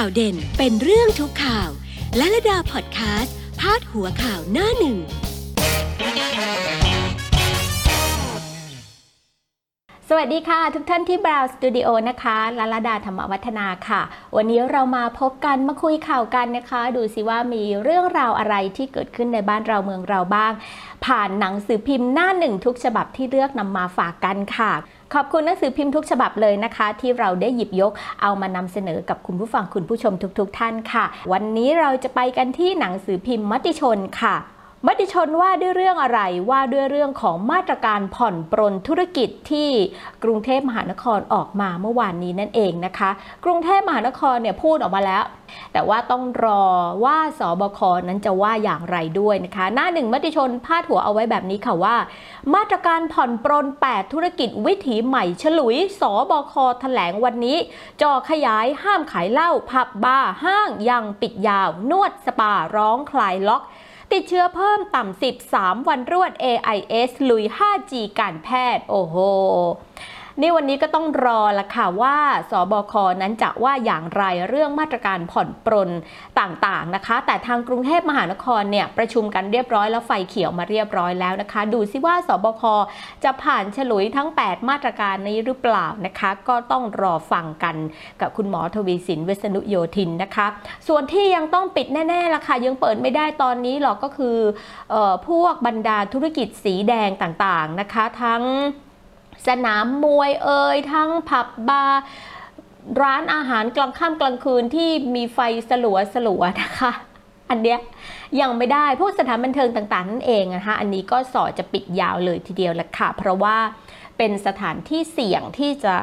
ข่าวเด่นเป็นเรื่องทุกข่าว และระดาพอดแคสต์พาดหัวข่าวหน้าหนึ่ง สวัสดีค่ะ ทุกท่านที่บราวสตูดิโอนะคะลลดาธรรมวัฒนาค่ะ วันนี้เรามาพบกันมาคุยข่าวกันนะคะ ดูสิว่ามีเรื่องราวอะไรที่เกิดขึ้นในบ้านเราเมืองเราบ้าง ผ่านหนังสือพิมพ์หน้าหนึ่งทุกฉบับที่เลือกนำมาฝากกันค่ะ ขอบคุณหนังสือพิมพ์ทุกฉบับเลยนะคะ ที่เราได้หยิบยกเอามานำเสนอกับคุณผู้ฟังคุณผู้ชมทุกๆทท่านค่ะ วันนี้เราจะไปกันที่หนังสือพิมพ์มติชนค่ะ มติชนว่าด้วยเรื่องอะไรว่าด้วยเรื่องของมาตรการผ่อนปรนธุรกิจที่กรุงเทพมหานครออกมาเมื่อวานนี้นั่นเองนะคะ กรุงเทพมหานครเนี่ยพูดออกมาแล้ว แต่ว่าต้องรอว่าสบคนั้นจะว่าอย่างไรด้วยนะคะ หน้าหนึ่งมติชนพาดหัวเอาไว้แบบนี้ค่ะว่า มาตรการผ่อนปรน 8 ธุรกิจวิถีใหม่ ฉลุยสบคแถลงวันนี้จอขยายห้ามขายเหล้าผับบาร์ห้างยังปิดยาว นวดสปาร้องคลายล็อก ติดเชื้อเพิ่มต่ำ 13 วันรวด AIS ลุย 5G การแพทย์ โอ้โห นี่วันนี้ก็ต้องรอละค่ะว่าสบคนั้นจะว่าอย่างไรเรื่องมาตรการผ่อนปรนต่างๆนะคะ แต่ทางกรุงเทพมหานครเนี่ยประชุมกันเรียบร้อยแล้วไฟเขียวมาเรียบร้อยแล้วนะคะ ดูซิว่าสบคจะผ่านฉลุยทั้ง 8 มาตรการนี้หรือเปล่านะคะ ก็ต้องรอฟังกันกับคุณหมอทวีสินเวษนุโยธินนะคะ ส่วนที่ยังต้องปิดแน่ๆละค่ะยังเปิดไม่ได้ตอนนี้หรอกก็คือออพวกบรรดาธุรกิจสีแดงต่างๆนะคะ ทั้ง สนามมวยเอ่ยทั้งผับบาร์ร้านอาหารกลางค่ำกลางคืนที่มีไฟสลัวสลัวนะคะ อันเนี้ยยังไม่ได้พวกสถานบันเทิงต่างๆนั่นเองนะคะอันนี้ก็สอจะปิดยาวเลยทีเดียวแหละค่ะ เพราะว่าเป็นสถานที่เสี่ยงที่จะ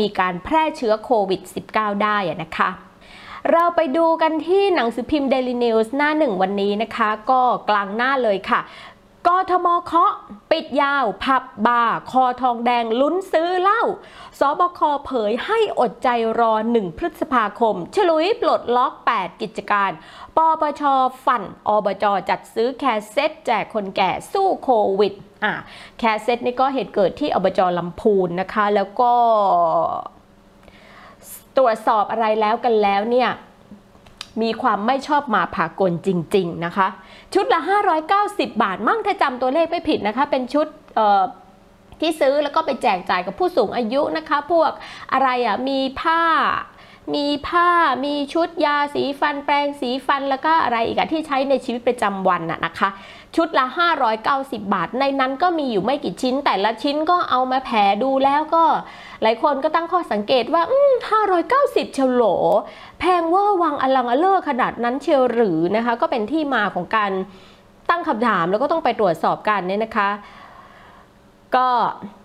มีการแพร่เชื้อโควิด -19 ได้นะคะเราไปดูกันที่หนังสือพิมพ์ Daily News หน้าหนึ่งวันนี้นะคะ ก็กลางหน้าเลยค่ะ กทมเคาะ ปิดยาว ผับบาร์คอทองแดงลุ้นซื้อเหล้าสบคเผยให้อดใจรอ 1 พฤษภาคม ฉลุยปลดล็อก 8 กิจการ ปปชฟันอบจจัดซื้อ care set แจกคนแก่สู้โควิดอะ care set นี่ก็เหตุเกิดที่อบจลำพูนนะคะ แล้วก็ตรวจสอบอะไรแล้วกันแล้วเนี่ยมีความไม่ชอบมาพากลจริง ๆ นะคะ ชุดละ 590 บาท มั่งถ้าจำตัวเลขไม่ผิดนะคะ เป็นชุดที่ซื้อแล้วก็ไปแจกจ่ายกับผู้สูงอายุนะคะ พวกอะไรอะ่ะมีผ้า มีผ้ามีชุดยาสีฟันแปรงสีฟันแล้วก็อะไรอีกอะที่ใช้ในชีวิตประจำวันน่ะนะคะ ชุดละ 590 บาท ในนั้นก็มีอยู่ไม่กี่ชิ้น แต่ละชิ้นก็เอามาแผ่ดูแล้วก็ หลายคนก็ตั้งข้อสังเกตว่า อืม590 เชลโหล แพงเวอร์วังอลังอเลอร์ขนาดนั้นเชียวหรือนะคะ ก็เป็นที่มาของการตั้งคำถามแล้วก็ต้องไปตรวจสอบกันเนี่ยนะคะ ก็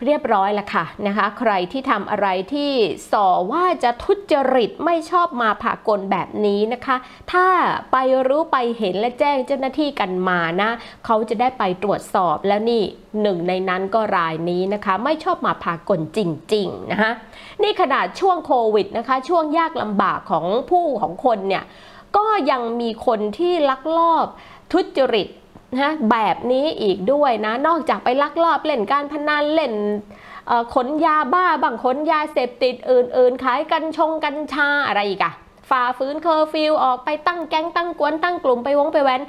เรียบร้อยแล้วค่ะนะคะ ใครที่ทำอะไรที่ส่อว่าจะทุจริตไม่ชอบมาผ่ากลแบบนี้นะคะ ถ้าไปรู้ไปเห็นและแจ้งเจ้าหน้าที่กันมานะเขาจะได้ไปตรวจสอบแล้วนี่หนึ่งในนั้นก็รายนี้นะคะ ไม่ชอบมาผ่ากลจริงๆนะคะนี่ขนาดช่วงโควิดนะคะ ช่วงยากลำบากของผู้ของคนเนี่ยก็ยังมีคนที่ลักลอบทุจริต นะแบบนี้อีกด้วยนะ นอกจากไปลักลอบเล่นการพนันเล่นขนยาบ้าบางขนยาเสพติดอื่น ๆ ขายกัญชงกัญชาอะไรอีกอะฝ่าฝืนเคอร์ฟิวออกไปตั้งแก๊งตั้งกวนตั้งกลุ่มไปวงไปแว้น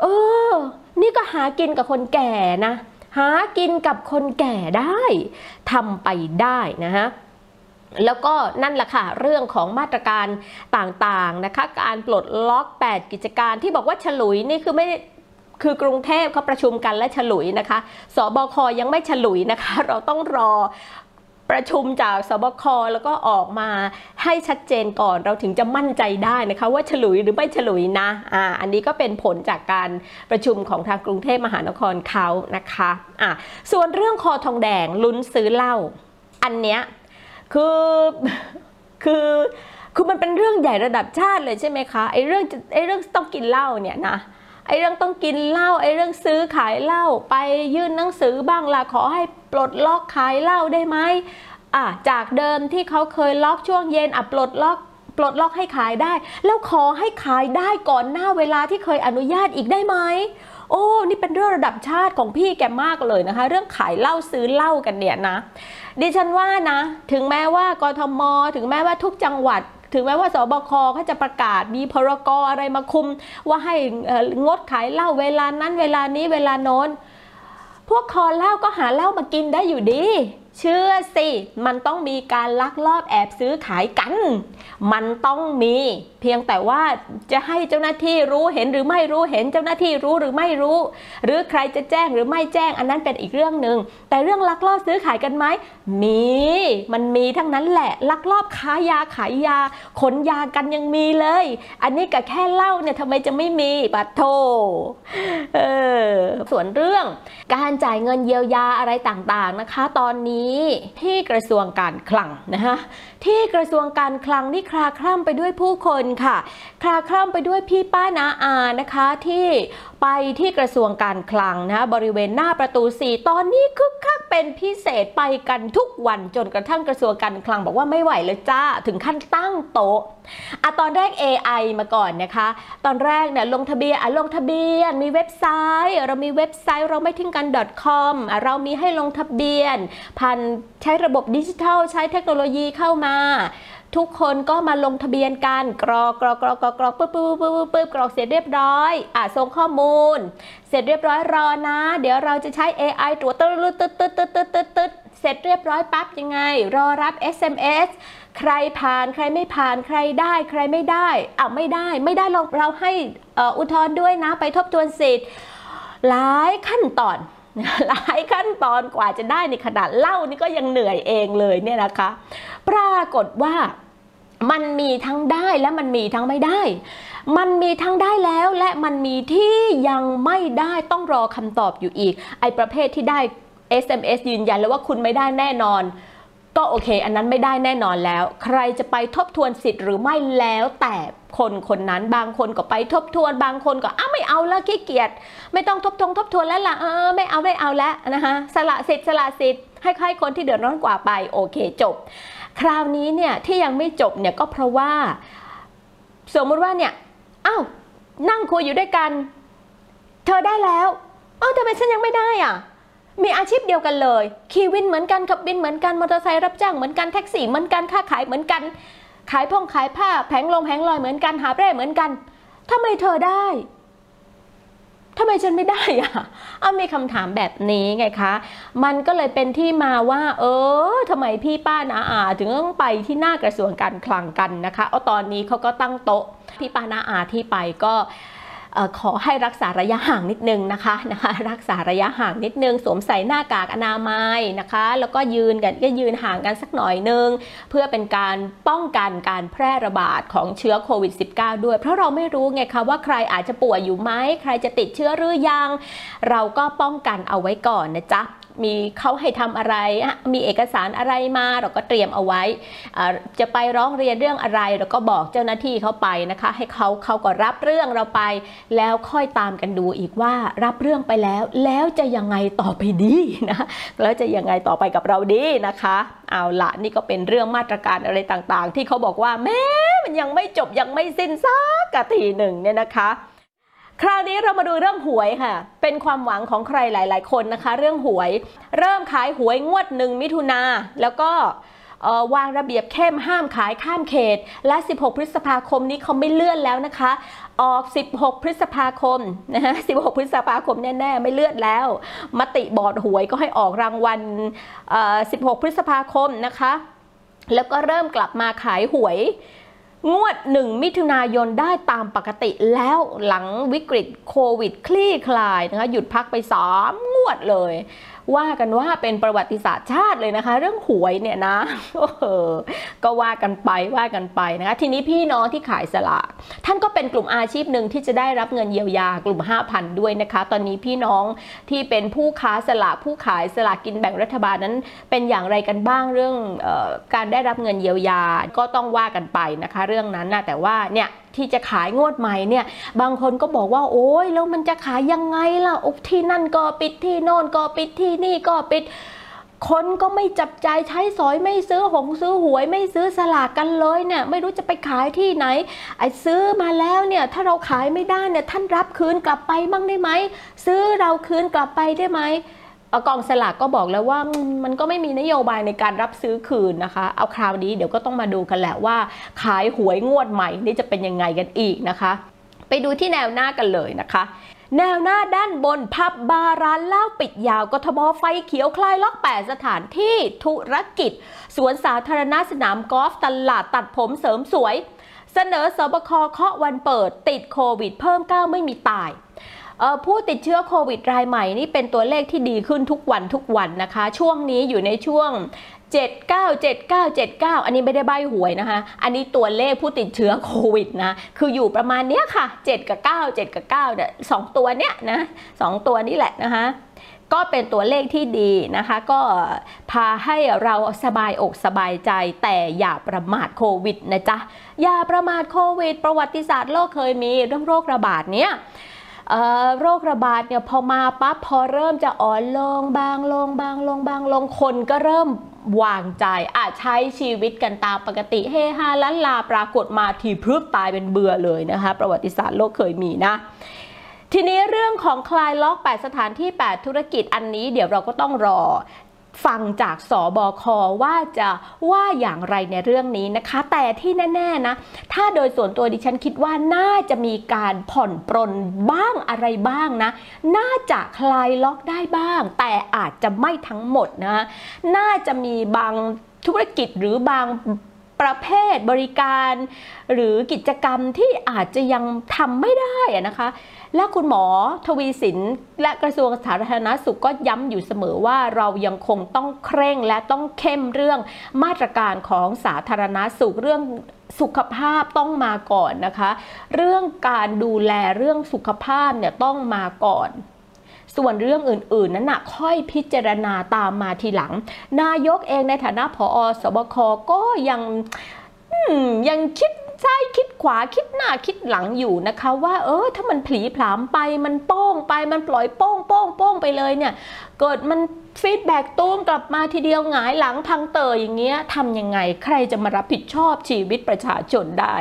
เออ นี่ก็หากินกับคนแก่นะ หากินกับคนแก่ได้ทำไปได้นะฮะแล้วก็นั่นแหละค่ะ เรื่องของมาตรการต่างๆนะคะ การปลดล็อก 8 กิจการที่บอกว่าฉลุยนี่คือไม่ คือกรุงเทพเขาประชุมกันและฉลุยนะคะสบคยังไม่ฉลุยนะคะ เราต้องรอประชุมจากสบคแล้วก็ออกมาให้ชัดเจนก่อนเราถึงจะมั่นใจได้นะคะว่าฉลุยหรือไม่ฉลุยนะอ่าอันนี้ก็เป็นผลจากการประชุมของทางกรุงเทพมหานครเขานะคะอ่าส่วนเรื่องคอทองแดงลุ้นซื้อเหล้าอันเนี้ยคือคือคือมันเป็นเรื่องใหญ่ระดับชาติเลยใช่ไหมคะไอ้เรื่องไอ้เรื่องต้องกินเหล้าเนี่ยนะ ไอ้เรื่องต้องกินเหล้าไอ้เรื่องซื้อขายเหล้าไปยื่นหนังสือบ้างล่ะขอให้ปลดล็อกขายเหล้าได้ไหมอะจากเดิมที่เขาเคยล็อกช่วงเย็นอะปลดล็อกปลดล็อกให้ขายได้ แล้วขอให้ขายได้ก่อนหน้าเวลาที่เคยอนุญาตอีกได้ไหมโอ้นี่เป็นเรื่องระดับชาติของพี่แกมากเลยนะคะ เรื่องขายเหล้าซื้อเหล้ากันเนี่ยนะดิฉันว่านะ ถึงแม้ว่ากทม ถึงแม้ว่าทุกจังหวัด ถึงแม้ว่าสบคเขาจะประกาศมีพรกอะไรมาคุม ว่าให้งดขายเหล้าเวลานั้นเวลานี้เวลาโน้น พวกคอเหล้าก็หาเหล้ามากินได้อยู่ดี เชื่อสิ มันต้องมีการลักลอบแอบซื้อขายกัน มันต้องมี เพียงแต่ว่าจะให้เจ้าหน้าที่รู้เห็นหรือไม่รู้เห็นเจ้าหน้าที่รู้หรือไม่รู้ หรือใครจะแจ้งหรือไม่แจ้งอันนั้นเป็นอีกเรื่องหนึ่งแต่เรื่องลักลอบซื้อขายกันไหมมี มันมีทั้งนั้นแหละ ลักลอบค้ายาขายยา ขนยากันยังมีเลย อันนี้ก็แค่เล่าเนี่ยทำไมจะไม่มีบัตโทเออส่วนเรื่องการจ่ายเงินเยียวยาอะไรต่างๆนะคะ ตอนนี้ที่กระทรวงการคลังนะคะที่กระทรวงการคลังนี่คลาคล่ำไปด้วยผู้คนค่ะ คลาคล่ำไปด้วยพี่ป้านาอานะคะที่ไปที่กระทรวงการคลังนะบริเวณหน้าประตู 4 ตอนนี้คึกคักเป็นพิเศษไปกันทุกวันจนกระทั่งกระทรวงการคลังบอกว่าไม่ไหวเลยจ้าถึงขั้นตั้งโต๊ะอะตอนแรก AI มาก่อนนะคะ ตอนแรกเนี่ยลงทะเบียนอะลงทะเบียน มีเว็บไซต์ เรามีเว็บไซต์เราไม่ทิ้งกัน .com อะเรามีให้ลงทะเบียนผ่านใช้ระบบดิจิทัลใช้เทคโนโลยีเข้ามา ทุกคนก็มาลงทะเบียนกันกรอกกรอกกรอกกรอกกรอกปึ๊บปึ๊บปึ๊บปึ๊บปึ๊บกรอกเสร็จเรียบร้อยอะส่งข้อมูล เสร็จเรียบร้อยรอนะ เดี๋ยวเราจะใช้ AI ตรวจตึ๊ดตึ๊ดตึ๊ดตึ๊ดตึ๊ดตึ๊ดตึ๊ดเสร็จเรียบร้อยปั๊บยังไง รอรับ SMS ใครผ่านใครไม่ผ่านใครได้ ใครไม่ได้อะไม่ได้ไม่ได้เราเราให้อุทธรณ์ด้วยนะ ไปทบทวนสิทธิ์หลายขั้นตอน หลายขั้นตอนกว่าจะได้ในขนาดเล่านี่ก็ยังเหนื่อยเองเลยเนี่ยนะคะ ปรากฏว่ามันมีทั้งได้และมันมีทั้งไม่ได้ มันมีทั้งได้แล้วและมันมีที่ยังไม่ได้ต้องรอคำตอบอยู่อีก ไอประเภทที่ได้ SMS ยืนยันแล้วว่าคุณไม่ได้แน่นอน ก็โอเค อันนั้นไม่ได้แน่นอนแล้ว ใครจะไปทบทวนสิทธิ์หรือไม่แล้วแต่คนคนนั้นบางคนก็ไปทบทวน บางคนก็อ้าไม่เอาแล้วขี้เกียจไม่ต้องทบทงทบทวนแล้วล่ะเออไม่เอาไม่เอาแล้วนะคะสละสิทธิ์สละสิทธิ์ให้ใครคนที่เดือดร้อนกว่าไปโอเคจบ คราวนี้เนี่ยที่ยังไม่จบเนี่ยก็เพราะว่า สมมติว่าเนี่ยอ้าวนั่งคุยอยู่ด้วยกัน เธอได้แล้วอ้าวทำไมฉันยังไม่ได้อะ มีอาชีพเดียวกันเลยขี่วินเหมือนกันขับวินเหมือนกันมอเตอร์ไซค์รับจ้างเหมือนกันแท็กซี่เหมือนกันค้าขายเหมือนกัน ขายพ่องขายผ้าแผงลงแผงลอยเหมือนกันหาเร่เหมือนกันทำไมเธอได้ทำไมฉันไม่ได้อะเอามีคำถามแบบนี้ไงคะ มันก็เลยเป็นที่มาว่า เออทำไมพี่ป้านาอาถึงต้องไปที่หน้ากระทรวงการคลังกันนะคะ เอาตอนนี้เขาก็ตั้งโต๊ะ พี่ป้านาอาที่ไปก็ ขอให้รักษาระยะห่างนิดนึงนะคะนะคะรักษาระยะห่างนิดนึง สวมใส่หน้ากากอนามัยนะคะ แล้วก็ยืนกันก็ยืนห่างกันสักหน่อยนึง เพื่อเป็นการป้องกันการแพร่ระบาดของเชื้อโควิด -19 ด้วย เพราะเราไม่รู้ไงคะว่าใครอาจจะป่วยอยู่ไหมใครจะติดเชื้อหรือยัง เราก็ป้องกันเอาไว้ก่อนนะจ๊ะ มีเขาให้ทำอะไร มีเอกสารอะไรมาเราก็เตรียมเอาไว้ จะไปร้องเรียนเรื่องอะไรเราก็บอกเจ้าหน้าที่เขาไปนะคะ ให้เขาเขาก็รับเรื่องเราไป แล้วค่อยตามกันดูอีกว่ารับเรื่องไปแล้ว แล้วจะยังไงต่อไปดีนะแล้วจะยังไงต่อไปกับเราดีนะคะ เอาละนี่ก็เป็นเรื่องมาตรการอะไรต่างๆ ที่เขาบอกว่าแม้มันยังไม่จบยังไม่สิ้นสักทีหนึ่งเนี่ยนะคะ คราวนี้เรามาดูเรื่องหวยค่ะ เป็นความหวังของใครหลาย ๆ คนนะคะ เรื่องหวย เริ่มขายหวยงวดหนึ่งมิถุนาแล้วก็วางระเบียบเข้มห้ามขายข้ามเขต และ 16 พฤษภาคมนี้เขาไม่เลื่อนแล้วนะคะ ออก 16 พฤษภาคมนะฮะ 16 พฤษภาคมแน่ๆ ไม่เลื่อนแล้ว มติบอร์ดหวยก็ให้ออกรางวัล 16 พฤษภาคมนะคะ แล้วก็เริ่มกลับมาขายหวย งวด 1 มิถุนายนได้ตามปกติแล้วหลังวิกฤตโควิด คลี่คลายนะคะหยุดพักไป 3 งวดเลย ว่ากันว่าเป็นประวัติศาสตร์ชาติเลยนะคะ เรื่องหวยเนี่ยนะเออก็ว่ากันไปว่ากันไปนะคะ ทีนี้พี่น้องที่ขายสลากท่านก็เป็นกลุ่มอาชีพหนึ่งที่จะได้รับเงินเยียวยากลุ่ม 5,000 ด้วยนะคะ ตอนนี้พี่น้องที่เป็นผู้ค้าสลากผู้ขายสลากกินแบ่งรัฐบาลนั้น เป็นอย่างไรกันบ้างเรื่องออการได้รับเงินเยียวยาก็ต้องว่ากันไปนะคะ เรื่องนั้นนะแต่ว่าเนี่ย ที่จะขายงวดใหม่เนี่ย บางคนก็บอกว่าโอ้ยแล้วมันจะขายยังไงล่ะอบที่นั่นก็ปิดที่โน่นก็ปิดที่นี่ก็ปิดคนก็ไม่จับใจใช้สอยไม่ซื้อหงซื้อหวยไม่ซื้อสลากกันเลยเนี่ยไม่รู้จะไปขายที่ไหน ไอ้ซื้อมาแล้วเนี่ยถ้าเราขายไม่ได้เนี่ยท่านรับคืนกลับไปบ้างได้ไหมซื้อเราคืนกลับไปได้ไหม กองสลากก็บอกแล้วว่ามันก็ไม่มีนโยบายในการรับซื้อคืนนะคะ เอาคราวนี้เดี๋ยวก็ต้องมาดูกันแหละว่าขายหวยงวดใหม่นี่จะเป็นยังไงกันอีกนะคะ ไปดูที่แนวหน้ากันเลยนะคะแนวหน้าด้านบนพับบาร้านเหล้าปิดยาวกทมไฟเขียวคลายล็อก 8 สถานที่ธุรกิจ สวนสาธารณะสนามกอล์ฟตลาดตัดผมเสริมสวย เสนอสบคเคาะวันเปิดติดโควิดเพิ่ม 9 ไม่มีตาย ผู้ติดเชื้อโควิดรายใหม่นี่เป็นตัวเลขที่ดีขึ้นทุกวันทุกวันนะคะ ช่วงนี้อยู่ในช่วง797979 อันนี้ไม่ได้ใบหวยนะคะ อันนี้ตัวเลขผู้ติดเชื้อโควิดนะ คืออยู่ประมาณเนี้ยค่ะ 7 กับ 9 7 กับ9เนี่ยสองตัวเนี้ยนะสองตัวนี้แหละนะคะ ก็เป็นตัวเลขที่ดีนะคะ ก็พาให้เราสบายอกสบายใจ แต่อย่าประมาทโควิดนะจ๊ะ อย่าประมาทโควิด ประวัติศาสตร์โลกเคยมีเรื่องโรคระบาดเนี้ย โรคระบาดเนี่ยพอมาปั๊บพอเริ่มจะอ่อนลงบางลงบางลงบางลงคนก็เริ่มวางใจอาจใช้ชีวิตกันตามปกติเฮฮาล้านลาปรากฏมาทีพรึบตายเป็นเบื่อเลยนะคะ ประวัติศาสตร์โลกเคยมีนะทีนี้เรื่องของคลายล็อก 8 สถานที่ 8 ธุรกิจอันนี้เดี๋ยวเราก็ต้องรอ ฟังจากสอบอคว่าจะว่าอย่างไรในเรื่องนี้นะคะ แต่ที่แน่ๆนะ ถ้าโดยส่วนตัวดิฉันคิดว่าน่าจะมีการผ่อนปรนบ้างอะไรบ้างนะ น่าจะคลายล็อกได้บ้าง แต่อาจจะไม่ทั้งหมดนะ น่าจะมีบางธุรกิจหรือบาง ประเภทบริการ หรือกิจกรรมที่อาจจะยังทำไม่ได้นะคะ และคุณหมอทวีสินและกระทรวงสาธารณสุขก็ย้ำอยู่เสมอว่าเรายังคงต้องเคร่งและต้องเข้มเรื่องมาตรการของสาธารณสุขเรื่องสุขภาพต้องมาก่อนนะคะ เรื่องการดูแลเรื่องสุขภาพเนี่ยต้องมาก่อน ส่วนเรื่องอื่น ๆ นั้นนะค่อยพิจารณาตามมาทีหลัง นายกเองในฐานะผอสบคก็ยังยังคิด ซ้ายคิดขวาคิดหน้าคิดหลังอยู่นะคะว่าเออถ้ามันผลีผลามไปมันโป้งไปมันปล่อยโป้งโป้งโป้งไปเลยเนี่ยเกิดมัน feedback ตุ้มกลับมาทีเดียวหงายหลังผึ่งเลยอย่างเงี้ยทำยังไงใครจะมารับผิดชอบชีวิตประชาชนได้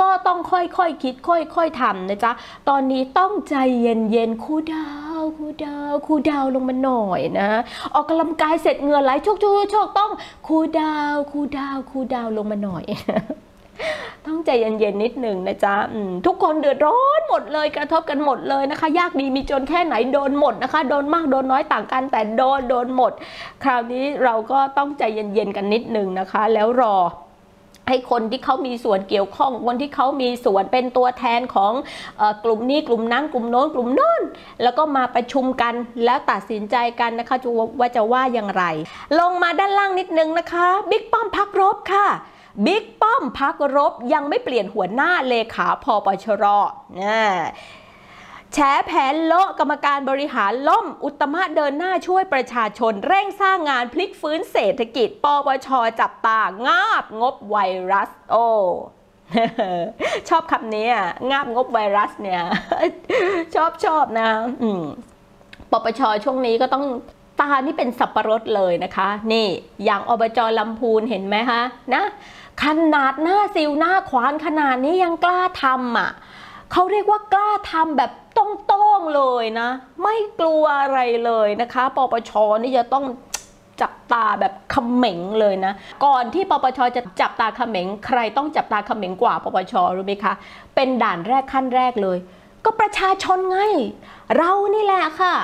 ก็ต้องค่อยๆคคิด ค่อยๆทำนะจ๊ะ ตอนนี้ต้องใจเย็นๆ cool down cool down cool down ลงมาหน่อยนะ ออกกำลังกายเสร็จเหงื่อไหลโชกโชกโชกต้อง cool down cool down cool down ลงมาหน่อย ต้องใจเย็นๆนิดหนึ่งนะจ๊ะทุกคนเดือดร้อนหมดเลยกระทบกันหมดเลยนะคะ ยากดีมีจนแค่ไหนโดนหมดนะคะ โดนมากโดนน้อยต่างกัน แต่โดนโดนหมด คราวนี้เราก็ต้องใจเย็นๆกันนิดหนึ่งนะคะ แล้วรอให้คนที่เขามีส่วนเกี่ยวข้อง คนที่เขามีส่วนเป็นตัวแทนของอกลุ่มนี้กลุ่มนั้นกลุ่มโน้นกลุ่มโน้น แล้วก็มาประชุมกันแล้วตัดสินใจกันนะคะจะว่าจะว่าอย่างไร ลงมาด้านล่างนิดนึงนะคะ บิ๊กป้อมพักรบค่ะ บิ๊กป้อมพักรบยังไม่เปลี่ยนหัวหน้าเลขาพปชรนะแฉแผนโละกรรมการบริหารล่ม อุตมะเดินหน้าช่วยประชาชน เร่งสร้างงานพลิกฟื้นเศรษฐกิจ ปปชจับตางาบงบไวรัส โอชอบคำนี้อะงาบงบไวรัสเนี่ย ชอบชอบนะปปชช่วงนี้ก็ต้องตานี่เป็นสับประรดเลยนะคะ นี่อย่างอบจลำพูนเห็นไหมคะนะ ขนาดหน้าซิวหน้าขวานขนาดนี้ยังกล้าทำอะเขาเรียกว่ากล้าทำแบบต้องๆเลยนะ ไม่กลัวอะไรเลยนะคะ ปปชนี่จะต้องจับตาแบบเขม็งเลยนะ ก่อนที่ปปชจะจับตาเขม็ง ใครต้องจับตาเขม็งกว่าปปชรู้ไหมคะ เป็นด่านแรกขั้นแรกเลย ก็ประชาชนไง เรานี่แหละค่ะ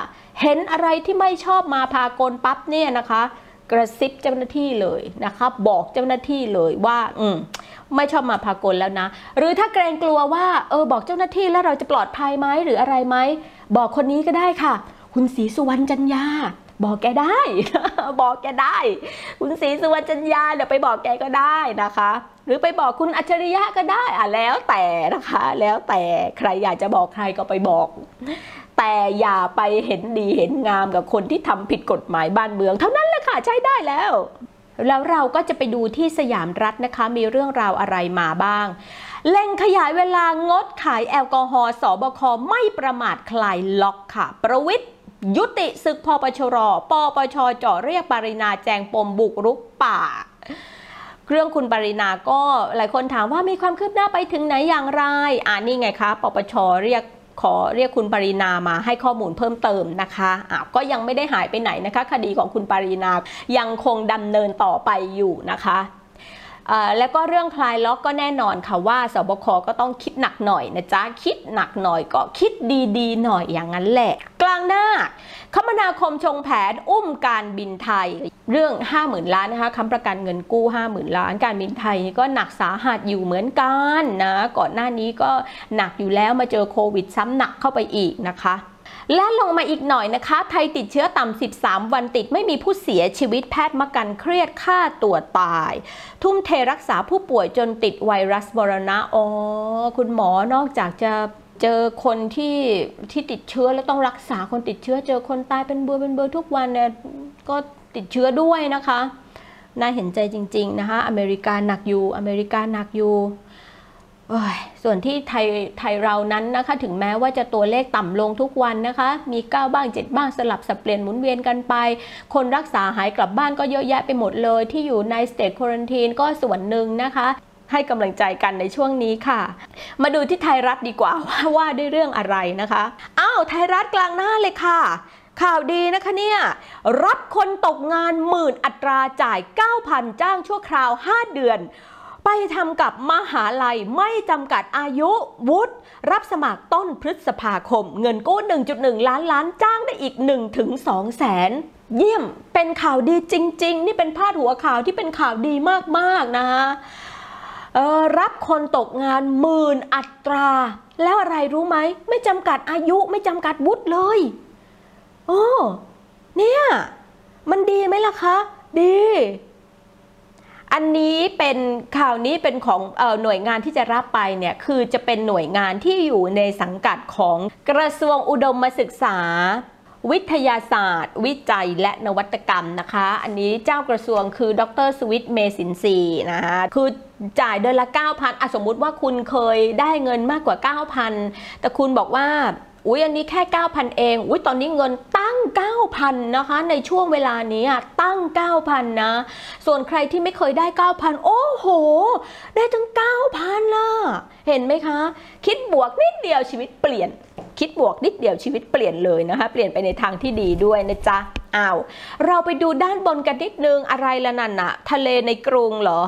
เห็นอะไรที่ไม่ชอบมาพากลปั๊บเนี่ยนะคะ กระซิบเจ้าหน้าที่เลยนะคะบอกเจ้าหน้าที่เลยว่าอืมไม่ชอบมาพากลแล้วนะ หรือถ้าเกรงกลัวว่าเออบอกเจ้าหน้าที่แล้วเราจะปลอดภัยไหมหรืออะไรไหมบอกคนนี้ก็ได้ค่ะ คุณศรีสุวรรณจันยาบอกแกได้ บอกแกได้ คุณศรีสุวรรณจันยาเดี๋ยวไปบอกแกก็ได้นะคะ หรือไปบอกคุณอัจฉริยะก็ได้อะแล้วแต่นะคะ แล้วแต่ใครอยากจะบอกใครก็ไปบอก แต่อย่าไปเห็นดีเห็นงามกับคนที่ทำผิดกฎหมายบ้านเมือง เท่านั้นแหละค่ะใช้ได้แล้ว แล้วเราก็จะไปดูที่สยามรัฐนะคะ มีเรื่องราวอะไรมาบ้างเล่งขยายเวลางดขายแอลกอฮอล์สบคไม่ประมาทคลายล็อกค่ะ ประวิทย์ยุติศึกพปชร ปปชเจาะเรียกปรินาแจงปมบุกรุกป่าเรื่องคุณปรินาก็หลายคนถามว่ามีความคืบหน้าไปถึงไหนอย่างไร อ่านี่ไงคะ ปปชเรียก ขอเรียกคุณปรินามาให้ข้อมูลเพิ่มเติมนะคะอ้าวก็ยังไม่ได้หายไปไหนนะคะ คดีของคุณปรินายังคงดำเนินต่อไปอยู่นะคะ แล้วก็เรื่องคลายล็อกก็แน่นอนค่ะว่าสบคก็ต้องคิดหนักหน่อยนะจ๊ะ คิดหนักหน่อยก็คิดดีๆ หน่อยอย่างนั้นแหละ กลางหน้า คมนาคมชงแผนอุ้มการบินไทย เรื่อง 50,000 ล้านนะคะค้ำประกันเงินกู้ 50,000 ล้าน การบินไทยก็หนักสาหัสอยู่เหมือนกันนะ ก่อนหน้านี้ก็หนักอยู่แล้วมาเจอโควิดซ้ำหนักเข้าไปอีกนะคะ และลงมาอีกหน่อยนะคะ ไทยติดเชื้อต่ำ 13 วันติดไม่มีผู้เสียชีวิตแพทย์มากันเครียดฆ่าตัวตาย ทุ่มเทรักษาผู้ป่วยจนติดไวรัสบรณะอ๋อคุณหมอนอกจากจะเจอคนที่ที่ติดเชื้อแล้วต้องรักษาคนติดเชื้อ เจอคนตายเป็นเบอร์เป็นเบอร์ทุกวันเนี่ยก็ติดเชื้อด้วยนะคะ น่าเห็นใจจริง ๆ นะคะ อเมริกาหนักอยู่ อเมริกาหนักอยู่ ส่วนที่ไทยไทยเรานั้นนะคะ ถึงแม้ว่าจะตัวเลขต่ำลงทุกวันนะคะ มี 9 บ้าง 7 บ้างสลับสับเปลี่ยนหมุนเวียนกันไป คนรักษาหายกลับบ้านก็เยอะแยะไปหมดเลย ที่อยู่ในสเต e คว a นตีนก็ส่วนหนึ่งนะคะให้กำลังใจกันในช่วงนี้ค่ะ มาดูที่ไทยรัฐดีกว่าว่าว่าด้วยเรื่องอะไรนะคะ อ้าวไทยรัฐกลางหน้าเลยค่ะ ข่าวดีนะคะเนี่ยรับคนตกงานหมื่นอัตราจ่าย 9,000 จ้างชั่วคราว 5 เดือน ไปทำกับมหาลัยไม่จำกัดอายุวุฒิรับสมัครต้นพฤษภาคม เงินกู้ 1.1 ล้านล้านจ้างได้อีก 1-2 แสนเยี่ยมเป็นข่าวดีจริง ๆ นี่เป็นพาดหัวข่าวที่เป็นข่าวดีมากๆนะคะเออรับคนตกงานหมื่นอัตรา แล้วอะไรรู้ไหม ไม่จำกัดอายุไม่จำกัดวุฒิเลยโอ้เนี่ย มันดีไหมล่ะคะ ดี อันนี้เป็นข่าวนี้เป็นของอหน่วยงานที่จะรับไปเนี่ยคือจะเป็นหน่วยงานที่อยู่ในสังกัดของกระทรวงอุดมศึกษา วิทยาศาสตร์ วิจัยและนวัตกรรมนะคะ อันนี้เจ้ากระทรวงคือดรสวิตเมสินซีนะคะคือจ่ายเดือนละ 9,000อะสมมุติว่าคุณเคยได้เงินมากกว่า 9,000 แต่คุณบอกว่า อุ้ยอันนี้แค่ 9,000 เองอุ้ยตอนนี้เงินตั้ง 9,000 นะคะ ในช่วงเวลานี้อะตั้ง 9,000 นะ ส่วนใครที่ไม่เคยได้ 9,000 โอ้โห ได้ถึง 9,000 ล่ะ เห็นไหมคะ คิดบวกนิดเดียวชีวิตเปลี่ยน คิดบวกนิดเดียวชีวิตเปลี่ยนเลยนะคะ เปลี่ยนไปในทางที่ดีด้วยนะจ๊ะ อ้าวเราไปดูด้านบนกันนิดนึงอะไรละนั่นอะทะเลในกรุงเหรอ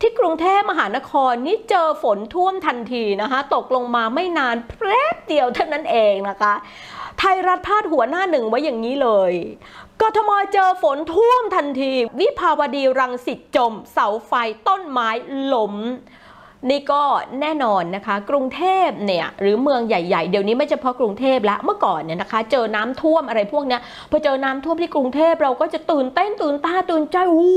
ที่กรุงเทพมหานครนี่เจอฝนท่วมทันทีนะคะ ตกลงมาไม่นานแป๊บเดียวเท่านั้นเองนะคะ ไทยรัฐพาดหัวหน้าหนึ่งไว้อย่างนี้เลยกทมเจอฝนท่วมทันที วิภาวดีรังสิตจม เสาไฟต้นไม้ล้ม นี่ก็แน่นอนนะคะ กรุงเทพเนี่ยหรือเมืองใหญ่ ๆ เดี๋ยวนี้ไม่เฉพาะกรุงเทพละเมื่อก่อนเนี่ยนะคะ เจอน้ำท่วมอะไรพวกเนี้ยพอเจอน้ำท่วมที่กรุงเทพเราก็จะตื่นเต้นตื่นตาตื่นใจโอ้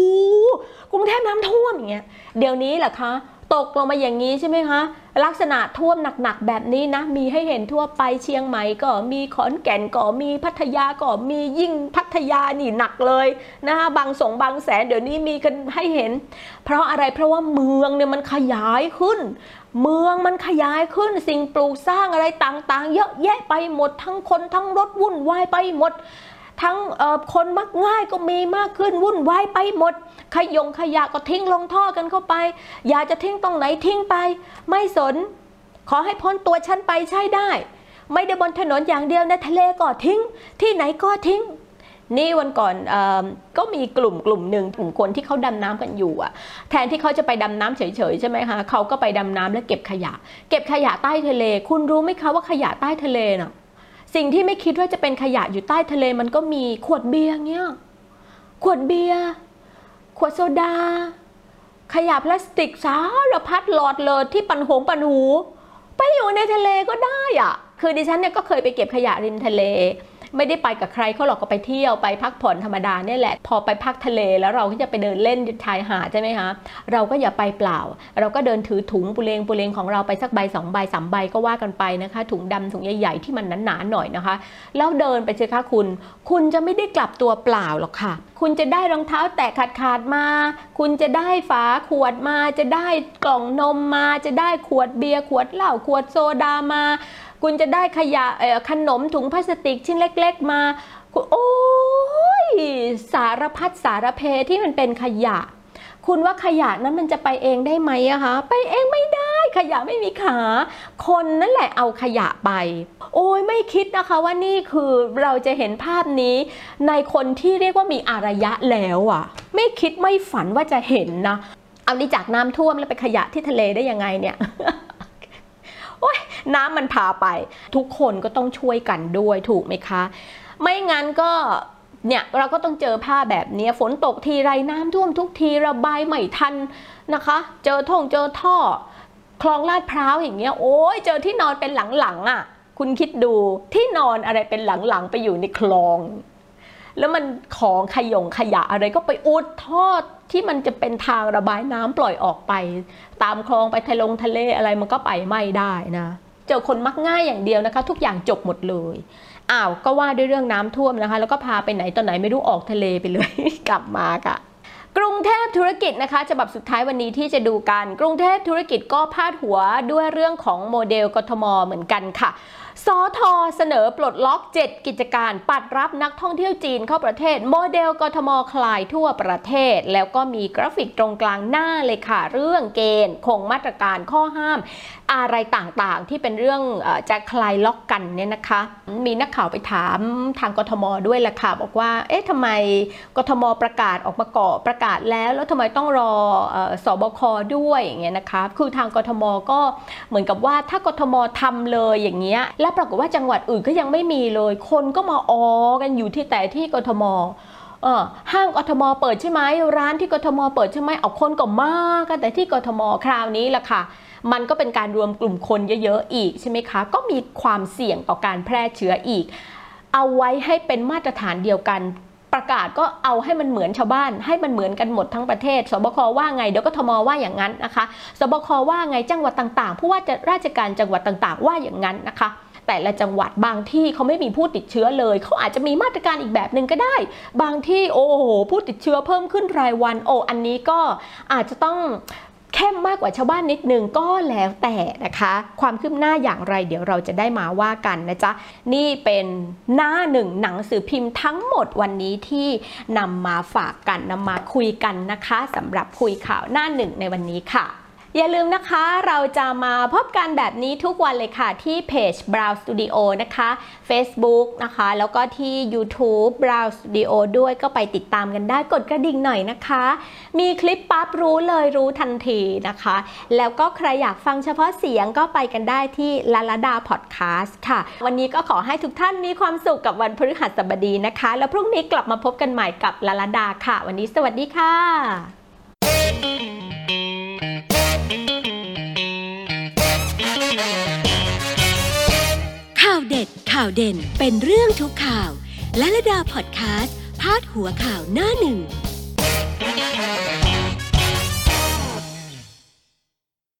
กรุงเทพน้ำท่วมอย่างเงี้ยเดี๋ยวนี้แหละคะ ตกลงมาอย่างนี้ใช่ไหมคะ ลักษณะท่วมหนักๆแบบนี้นะ มีให้เห็นทั่วไปเชียงใหม่ก็มีขอนแก่นก็มีพัทยาก็มียิ่งพัทยานี่หนักเลยนะคะบางสงบางแสนเดี๋ยวนี้มีกันให้เห็น เพราะอะไรเพราะว่าเมืองเนี่ยมันขยายขึ้น เมืองมันขยายขึ้นสิ่งปลูกสร้างอะไรต่างๆ เยอะแยะไปหมดทั้งคนทั้งรถวุ่นวายไปหมด ทั้งคนมักง่ายก็มีมากขึ้นวุ่นวายไปหมด ขยงขยะก็ทิ้งลงท่อกันเข้าไป อยากจะทิ้งตรงไหนทิ้งไป ไม่สน ขอให้พ้นตัวฉันไปใช่ได้ ไม่ได้บนถนนอย่างเดียวในทะเลก็ทิ้ง ที่ไหนก็ทิ้งนี่วันก่อนอก็มีกลุ่มกลุ่มหนึ่งกลุ่มคนที่เขาดำน้ำกันอยู่อะแทนที่เขาจะไปดำน้ำเฉยๆใช่ไหมคะเขาก็ไปดำน้ำแล้วเก็บขยะ เก็บขยะใต้ทะเล คุณรู้ไหมคะว่าขยะใต้ทะเลน่ะ สิ่งที่ไม่คิดว่าจะเป็นขยะอยู่ใต้ทะเลมันก็มีขวดเบียร์เงี้ย ขวดเบียร์ ขวดโซดา ขยะพลาสติกสารพัดหลอดเลยที่ปันหงปันหู ไปอยู่ในทะเลก็ได้อะคือดิฉันเนี่ยก็เคยไปเก็บขยะริมทะเล ไม่ได้ไปกับใครเขาหรอกก็ไปเที่ยวไปพักผ่อนธรรมดาเนี่ยแหละ พอไปพักทะเลแล้วเราก็จะไปเดินเล่นชายหาดใช่ไหมคะเราก็อย่าไปเปล่า เราก็เดินถือถุงปุเรงปุเรงของเราไปสักใบสองใบสามใบก็ว่ากันไปนะคะ ถุงดำถุงใหญ่ๆที่มันหนาๆหน่อยนะคะ แล้วเดินไปเจอค่ะคุณ คุณจะไม่ได้กลับตัวเปล่าหรอกค่ะ คุณจะได้รองเท้าแตะขาดขาดมา คุณจะได้ฝาขวดมา จะได้กล่องนมมา จะได้ขวดเบียร์ขวดเหล้าขวดโซดามา คุณจะได้ขยะขนมถุงพลาสติกชิ้นเล็ก ๆ มาคุณโอ้ยสารพัดสารเพที่มันเป็นขยะ คุณว่าขยะนั้นมันจะไปเองได้ไหมอะคะไปเองไม่ได้ขยะไม่มีขา คนนั่นแหละเอาขยะไป โอ้ยไม่คิดนะคะว่านี่คือเราจะเห็นภาพนี้ ในคนที่เรียกว่ามีอารยะแล้วอะไม่คิดไม่ฝันว่าจะเห็นนะเอานี่จากน้ำท่วมแล้วไปขยะที่ทะเลได้ยังไงเนี่ย โอ้ยน้ำมันพาไป ทุกคนก็ต้องช่วยกันด้วยถูกไหมคะ ไม่งั้นก็เนี่ยเราก็ต้องเจอผ้าแบบนี้ฝนตกทีไรน้ำท่วมทุกทีระบายไม่ทันนะคะ เจอท่องเจอท่อ คลองลาดพร้าวอย่างเงี้ยโอ้ยเจอที่นอนเป็นหลังๆอะ คุณคิดดูที่นอนอะไรเป็นหลังๆ ไปอยู่ในคลอง แล้วมันของขยงขยะอะไรก็ไปอุดท่อ ที่มันจะเป็นทางระบายน้ำปล่อยออกไป ตามคลองไปทะลงทะเลอะไรมันก็ไปไม่ได้นะเจอคนมักง่ายอย่างเดียวนะคะ ทุกอย่างจบหมดเลยอ้าวก็ว่าด้วยเรื่องน้ำท่วมนะคะ แล้วก็พาไปไหนตอนไหนไม่รู้ออกทะเลไปเลย กลับมาค่ะกรุงเทพธุรกิจนะคะฉบับสุดท้ายวันนี้ที่จะดูกัน กรุงเทพธุรกิจก็พาดหัวด้วยเรื่องของโมเดลกทมเหมือนกันค่ะ สอทอเสนอปลดล็อก 7 กิจการ ปัดรับนักท่องเที่ยวจีนเข้าประเทศ โมเดลกทมคลายทั่วประเทศ แล้วก็มีกราฟิกตรงกลางหน้าเลยค่ะ เรื่องเกณฑ์คงมาตรการข้อห้าม อะไรต่างๆ ที่เป็นเรื่องจะคลายล็อกกันเนี่ยนะคะ มีนักข่าวไปถามทางกทมด้วยแหละค่ะ บอกว่า เอ๊ะทำไมกทมประกาศออกมาก่อประกาศแล้ว แล้วทำไมต้องรอเออสบคด้วยอย่างเงี้ยนะคะ คือทางกทมก็เหมือนกับว่าถ้ากทมทำเลยอย่างเงี้ยแล้วปรากฏว่าจังหวัดอื่นก็ยังไม่มีเลย คนก็มาออกันอยู่ที่แต่ที่กทมห้างกทมเปิดใช่ไหมร้านที่กทมเปิดใช่ไหมเอาคนก็มากันแต่ที่กทมคราวนี้ล่ะค่ะ มันก็เป็นการรวมกลุ่มคนเยอะๆอีกใช่ไหมคะ ก็มีความเสี่ยงต่อการแพร่เชื้ออีก เอาไว้ให้เป็นมาตรฐานเดียวกัน ประกาศก็เอาให้มันเหมือนชาวบ้าน ให้มันเหมือนกันหมดทั้งประเทศ สบคว่าไงเดี๋ยวก็ทมว่าอย่างนั้นนะคะ สบคว่าไงจังหวัดต่างๆผู้ว่าจะราชการจังหวัดต่างๆ ว่าอย่างนั้นนะคะ แต่ละจังหวัดบางที่เขาไม่มีผู้ติดเชื้อเลย เขาอาจจะมีมาตรการอีกแบบหนึ่งก็ได้ บางที่โอ้โหผู้ติดเชื้อเพิ่มขึ้นรายวัน โอ้อันนี้ก็อาจจะต้องเข้มมากกว่าชาวบ้านนิดนึงก็แล้วแต่นะคะ ความคืบหน้าอย่างไรเดี๋ยวเราจะได้มาว่ากันนะจ๊ะ นี่เป็นหน้าหนึ่งหนังสือพิมพ์ทั้งหมดวันนี้ที่นำมาฝากกันนำมาคุยกันนะคะสำหรับคุยข่าวหน้าหนึ่งในวันนี้ค่ะ อย่าลืมนะคะเราจะมาพบกันแบบนี้ทุกวันเลยค่ะ ที่เพจ Brow Studio นะคะ Facebook นะคะ แล้วก็ที่ YouTube Brow Studio ด้วยก็ไปติดตามกันได้กดกระดิ่งหน่อยนะคะ มีคลิปปั๊บรู้เลยรู้ทันทีนะคะ แล้วก็ใครอยากฟังเฉพาะเสียงก็ไปกันได้ที่ลาลาดาพอดแคสต์ค่ะ วันนี้ก็ขอให้ทุกท่านมีความสุขกับวันพฤหัสบดีนะคะ แล้วพรุ่งนี้กลับมาพบกันใหม่กับลาลาดาค่ะ วันนี้สวัสดีค่ะ เด็ดข่าวเด่นเป็นเรื่องทุกข่าว และระดาพอดแคสต์พาดหัวข่าวหน้าหนึ่ง